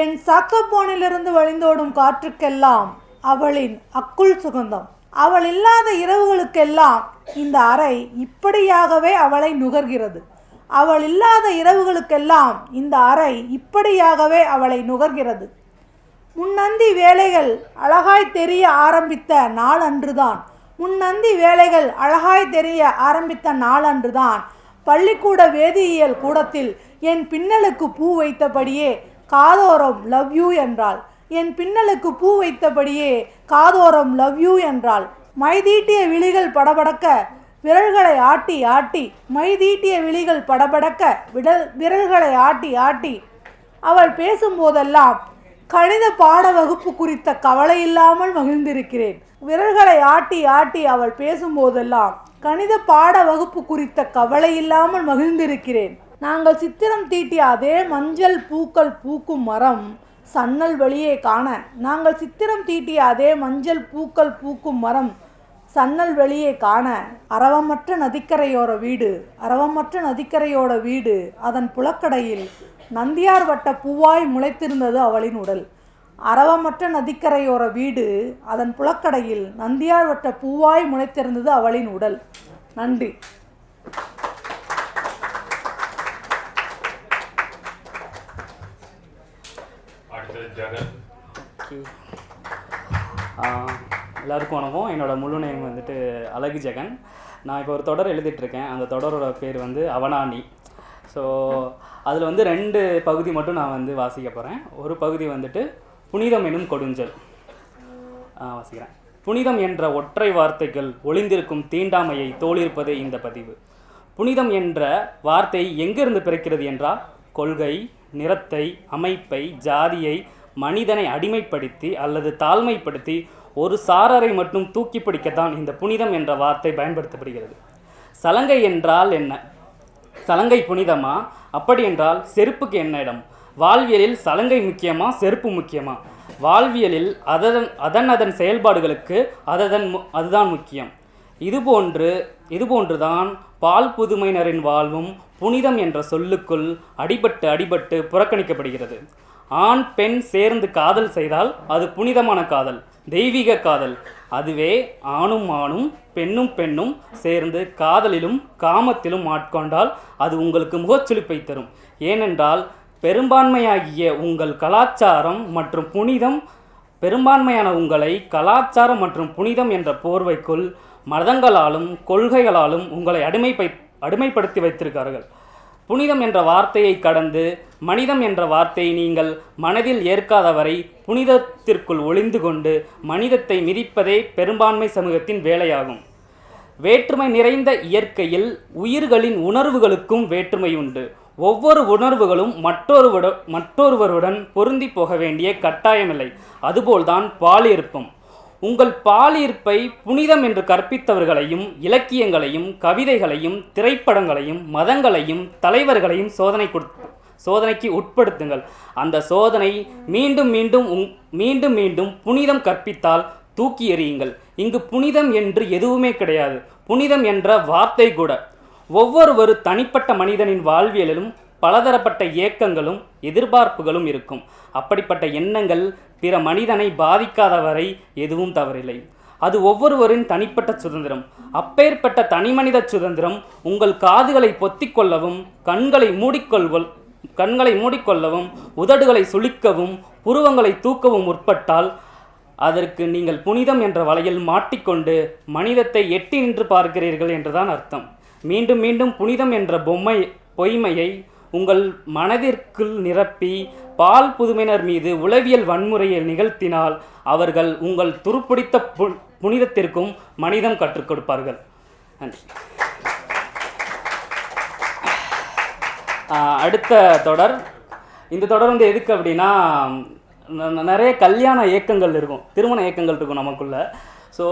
என் சாக்ஸோபோனிலிருந்து வழிந்தோடும் காற்றுக்கெல்லாம் அவளின் அக்குள் சுகந்தம். அவள் இல்லாத இரவுகளுக்கெல்லாம் இந்த அறை இப்படியாகவே அவளை நுகர்கிறது. அவள் இல்லாத இரவுகளுக்கெல்லாம் இந்த அறை இப்படியாகவே அவளை நுகர்கிறது. முன்னந்தி வேலைகள் அழகாய் தெரிய ஆரம்பித்த நாளன்றுதான். முன்னந்தி வேலைகள் அழகாய் தெரிய ஆரம்பித்த நாளன்றுதான். பள்ளிக்கூட வேதியியல் கூடத்தில் என் பின்னலுக்கு பூ வைத்தபடியே காதோரம் லவ் யூ என்றாள். என் பின்னலுக்கு பூ வைத்தபடியே காதோரம் லவ் யூ என்றாள். மைதீட்டிய விழிகள் படபடக்க விரல்களை ஆட்டி ஆட்டி. மைதீட்டிய விழிகள் படபடக்க விடல் விரல்களை ஆட்டி ஆட்டி. அவள் பேசும்போதெல்லாம் கணித பாட வகுப்பு குறித்த கவலை இல்லாமல் மகிழ்ந்திருக்கிறேன். விரல்களை ஆட்டி ஆட்டி அவள் பேசும்போதெல்லாம் கணித பாட வகுப்பு குறித்த கவலை இல்லாமல் மகிழ்ந்திருக்கிறேன். நாங்கள் சித்திரம் தீட்டிய அதே மஞ்சள் பூக்கள் பூக்கும் மரம் சன்னல் வெளியே காண. நாங்கள் சித்திரம் தீட்டிய அதே மஞ்சள் பூக்கள் பூக்கும் மரம் சன்னல் வெளியே காண. அரவமற்ற நதிக்கரையோர வீடு அரவமற்ற நதிக்கரையோட வீடு அதன் புலக்கடையில் நந்தியார் வட்ட பூவாய் முளைத்திருந்தது அவளின் உடல். அரவமற்ற நதிக்கரையோர வீடு அதன் புலக்கடையில் நந்தியார் வட்ட பூவாய் முளைத்திருந்தது அவளின் உடல். நன்றி. ஜெகன். ஓகே எல்லாருக்கும் வணக்கம். என்னோட முழு நேம் வந்துட்டு அழகு ஜெகன். நான் இப்போ ஒரு தொடர் எழுதிட்டுருக்கேன். அந்த தொடரோட பேர் வந்து அவனானி. ஸோ அதில் வந்து ரெண்டு பகுதி மட்டும் நான் வந்து வாசிக்க போகிறேன் ஒரு பகுதி வந்துட்டு புனிதம் எனும் கொடுஞ்சல். வாசிக்கிறேன். புனிதம் என்ற ஒற்றை வார்த்தைகள் ஒளிந்திருக்கும் தீண்டாமையை தோளிருப்பதே இந்த பதிவு. புனிதம் என்ற வார்த்தை எங்கிருந்து பிறக்கிறது என்றால் கொள்கை நிறத்தை அமைப்பை ஜாதியை மனிதனை அடிமைப்படுத்தி அல்லது தாழ்மைப்படுத்தி ஒரு சாரரை மட்டும் தூக்கி பிடிக்கத்தான் இந்த புனிதம் என்ற வார்த்தை பயன்படுத்தப்படுகிறது. சலங்கை என்றால் என்ன? சலங்கை புனிதமா? அப்படி என்றால் செருப்புக்கு என்ன இடம்? வாழ்வியலில் சலங்கை முக்கியமா? செருப்பு முக்கியமா? வாழ்வியலில் அதன் அதன் அதன் செயல்பாடுகளுக்கு அதன் மு- அதுதான் முக்கியம். இதுபோன்று இதுபோன்றுதான் பால் புதுமையினரின் வாழ்வும் புனிதம் என்ற சொல்லுக்குள் அடிபட்டு அடிபட்டு புறக்கணிக்கப்படுகிறது. ஆண் பெண் சேர்ந்து காதல் செய்தால் அது புனிதமான காதல் தெய்வீக காதல். அதுவே ஆணும் ஆணும் பெண்ணும் பெண்ணும் சேர்ந்து காதலிலும் காமத்திலும் ஆட்கொண்டால் அது உங்களுக்கு முகச்சுளிப்பை தரும். ஏனென்றால் பெரும்பான்மையாகிய உங்கள் கலாச்சாரம் மற்றும் புனிதம் பெரும்பான்மையான உங்களை கலாச்சாரம் மற்றும் புனிதம் என்ற போர்வைக்குள் மதங்களாலும் கொள்கைகளாலும் உங்களை அடிமைப்பை அடிமைப்படுத்தி வைத்திருக்கார்கள் புனிதம் என்ற வார்த்தையை கடந்து மனிதம் என்ற வார்த்தையை நீங்கள் மனதில் ஏற்காதவரை புனிதத்திற்குள் ஒளிந்து கொண்டு மனிதத்தை மிதிப்பதே பெரும்பான்மை சமூகத்தின் வேலையாகும். வேற்றுமை நிறைந்த இயற்கையில் உயிர்களின் உணர்வுகளுக்கும் வேற்றுமை உண்டு. ஒவ்வொரு உணர்வுகளும் மற்றொருவட மற்றொருவருடன் பொருந்தி போக வேண்டிய கட்டாயமில்லை. அதுபோல்தான் பாலிருப்பம் உங்கள் பாலிருப்பை புனிதம் என்று கற்பித்தவர்களையும் இலக்கியங்களையும் கவிதைகளையும் திரைப்படங்களையும் மதங்களையும் தலைவர்களையும் சோதனை சோதனைக்கு உட்படுத்துங்கள். அந்த சோதனை மீண்டும் மீண்டும் உங் மீண்டும் மீண்டும் புனிதம் கற்பித்தால் தூக்கி எறியுங்கள். இங்கு புனிதம் என்று எதுவுமே கிடையாது. புனிதம் என்ற வார்த்தை கூட. ஒவ்வொருவரு தனிப்பட்ட மனிதனின் வாழ்வியலிலும் பலதரப்பட்ட இயக்கங்களும் எதிர்பார்ப்புகளும் இருக்கும். அப்படிப்பட்ட எண்ணங்கள் பிற மனிதனை பாதிக்காதவரை எதுவும் தவறில்லை. அது ஒவ்வொருவரின் தனிப்பட்ட சுதந்திரம். அப்பேற்பட்ட தனிமனித சுதந்திரம் உங்கள் காதுகளை பொத்திக்கொள்ளவும் கண்களை மூடிக்கொள்வல் கண்களை மூடிக்கொள்ளவும் உதடுகளை சுளிக்கவும் புருவங்களை தூக்கவும் முற்பட்டால் அதற்கு நீங்கள் புனிதம் என்ற வலையில் மாட்டிக்கொண்டு மனிதத்தை எட்டி நின்று பார்க்கிறீர்கள் என்றுதான் அர்த்தம். மீண்டும் மீண்டும் புனிதம் என்ற பொம்மை பொய்மையை உங்கள் மனதிற்குள் நிரப்பி பால் புதுமையினர் மீது உளவியல் வன்முறையை நிகழ்த்தினால் அவர்கள் உங்கள் துருப்பிடித்த பு புனிதத்திற்கும் மனிதம் கற்றுக் கொடுப்பார்கள். நன்றி. அடுத்த தொடர். இந்த தொடர் வந்து எதுக்கு அப்படின்னா நிறைய கல்யாண இயக்கங்கள் இருக்கும். திருமண இயக்கங்கள் இருக்கும் நமக்குள்ள. ஸோ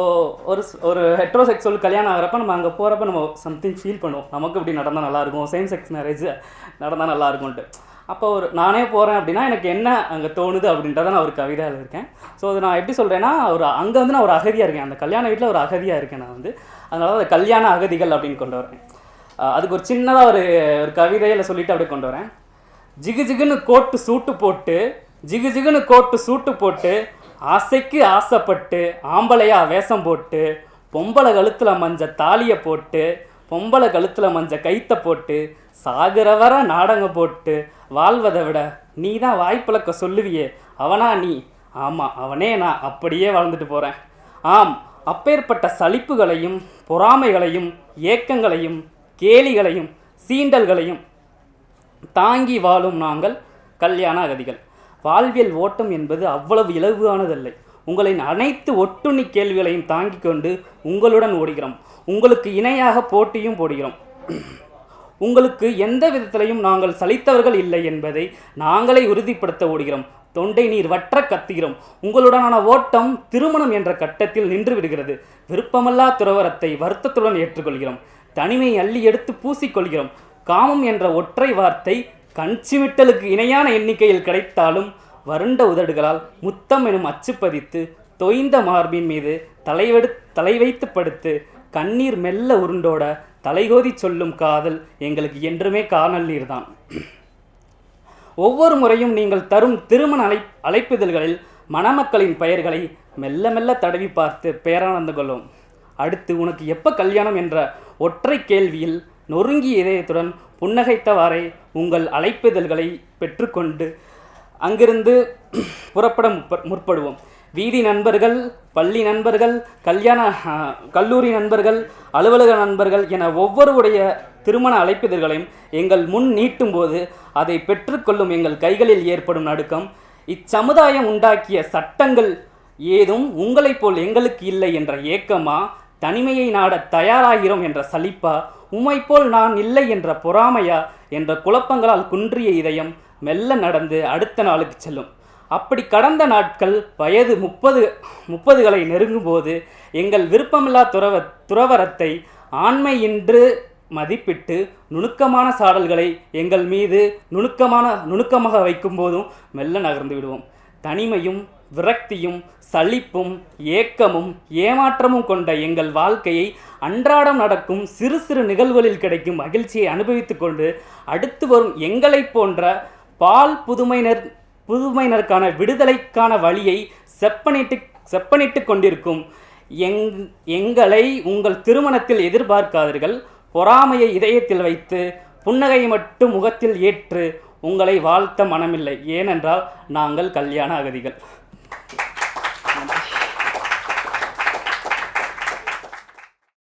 ஒரு ஸ்- ஒரு ஹெட்ரோசெக்ஸுவல் கல்யாணம் ஆகிறப்ப நம்ம அங்கே போகிறப்ப நம்ம சம்திங் ஃபீல் பண்ணுவோம். நமக்கு இப்படி நடந்தால் நல்லாயிருக்கும் சேம் செக்ஸ் மேரேஜ் நடந்தால் நல்லா இருக்கும்ன்ட்டு. அப்போ ஒரு நானே போகிறேன் அப்படின்னா எனக்கு என்ன அங்கே தோணுது அப்படின்றத நான் ஒரு கவிதையில் இருக்கேன். ஸோ அது நான் எப்படி சொல்கிறேன்னா ஒரு அங்கே வந்து நான் ஒரு அகதியாக இருக்கேன். அந்த கல்யாண வீட்டில் ஒரு அகதியாக இருக்கேன் நான் வந்து. அதனால அந்த கல்யாண அகதிகள் அப்படின்னு கொண்டு வரேன். அதுக்கு ஒரு சின்னதாக ஒரு ஒரு கவிதையில் சொல்லிட்டு அப்படியே கொண்டு வரேன். ஜிகு ஜிகுன்னு கோட்டு சூட்டு போட்டு ஜிகு ஜிகுன்னு கோட்டு சூட்டு போட்டு ஆசைக்கு ஆசைப்பட்டு ஆம்பளையா வேஷம் போட்டு பொம்பளை கழுத்தில் மஞ்ச தாலியை போட்டு பொம்பளை கழுத்தில் மஞ்ச கைத்தை போட்டு சாகுற வர நாடகம் போட்டு வாழ்வதை விட நீ தான் வாய்ப்பிழக்க சொல்லுவியே. அவனா நீ? ஆமாம் அவனே நான் அப்படியே வாழ்ந்துட்டு போகிறேன் ஆம் அப்பேற்பட்ட சலிப்புகளையும் பொறாமைகளையும் ஏக்கங்களையும் கேலிகளையும் சீண்டல்களையும் தாங்கி வாழும் நாங்கள் கல்யாண அகதிகள் வாழ்வியல் ஓட்டம் என்பது அவ்வளவு இலகுவானதல்ல. உங்களின் அனைத்து ஒட்டுண்ணி கேள்விகளையும் தாங்கிக் கொண்டு உங்களுடன் ஓடுகிறோம். உங்களுக்கு இணையாக போட்டியும் போடுகிறோம். உங்களுக்கு எந்த விதத்திலையும் நாங்கள் சலித்தவர்கள் இல்லை என்பதை நாங்களே உறுதிப்படுத்த ஓடுகிறோம். தொண்டை நீர் வற்ற கத்துகிறோம். உங்களுடனான ஓட்டம் திருமணம் என்ற கட்டத்தில் நின்று விடுகிறது. விருப்பமல்லா துறவரத்தை வருத்தத்துடன் ஏற்றுக்கொள்கிறோம். தனிமை அள்ளி எடுத்து பூசிக்கொள்கிறோம் காமம் என்ற ஒற்றை வார்த்தை கஞ்சிவிட்டலுக்கு இணையான எண்ணிக்கையில் கிடைத்தாலும் வறண்ட உதடுகளால் முத்தம் எனும் அச்சு பதித்து தொய்ந்த மார்பின் மீது தலைவெடு தலை வைத்து படுத்து கண்ணீர் மெல்ல உருண்டோட தலைகோதி சொல்லும் காதல் எங்களுக்கு என்றுமே காணல் நீர்தான். ஒவ்வொரு முறையும் நீங்கள் தரும் திருமண அழை அழைப்பிதழ்களில் மணமக்களின் பெயர்களை மெல்ல மெல்ல தடவி பார்த்து பேரானந்து கொள்ளும் அடுத்து உனக்கு எப்போ கல்யாணம் என்ற ஒற்றை கேள்வியில் நொறுங்கிய இதயத்துடன் புன்னகைத்தவாறே உங்கள் அழைப்பிதழ்களை பெற்றுக்கொண்டு அங்கிருந்து புறப்பட முற்ப முற்படுவோம். வீதி நண்பர்கள் பள்ளி நண்பர்கள் கல்யாண கல்லூரி நண்பர்கள் அலுவலக நண்பர்கள் என ஒவ்வொருடைய திருமண அழைப்பிதழ்களையும் எங்கள் முன் நீட்டும் போது அதை பெற்றுக்கொள்ளும் எங்கள் கைகளில் ஏற்படும் நடுக்கம். இச்சமுதாயம் உண்டாக்கிய சட்டங்கள் ஏதும் உங்களைப் போல் எங்களுக்கு இல்லை என்ற ஏக்கமா? தனிமையை நாட தயாராகிறோம் என்ற சலிப்பா உம்மை போல் நான் இல்லை என்ற பொறாமையா என்ற குழப்பங்களால் குன்றிய இதயம் மெல்ல நடந்து அடுத்த நாளுக்கு செல்லும். அப்படி கடந்த நாட்கள் வயது முப்பது முப்பதுகளை நெருங்கும்போது எங்கள் விருப்பமில்லா துறவ துறவரத்தை ஆண்மை என்று மதிப்பிட்டு நுணுக்கமான சாடல்களை எங்கள் மீது நுணுக்கமான நுணுக்கமாக வைக்கும்போதும் மெல்ல நகர்ந்து விடுவோம். தனிமையும் விரக்தியும் சளிப்பும் ஏக்கமும் ஏமாற்றமும் கொண்ட எங்கள் வாழ்க்கையை அன்றாடம் நடக்கும் சிறு சிறு நிகழ்வுகளில் கிடைக்கும் மகிழ்ச்சியை அனுபவித்துக் கொண்டு அடுத்து வரும் எங்களைப் போன்ற பால் புதுமையினர் புதுமையினருக்கான விடுதலைக்கான வழியை செப்பனிட்டு செப்பனிட்டு கொண்டிருக்கும் எங் எங்களை உங்கள் திருமணத்தில் எதிர்பார்க்காதீர்கள். பொறாமையை இதயத்தில் வைத்து புன்னகையை மட்டும் முகத்தில் ஏற்று உங்களை வாழ்த்த மனமில்லை. ஏனென்றால் நாங்கள் கல்யாண அகதிகள் Thank you.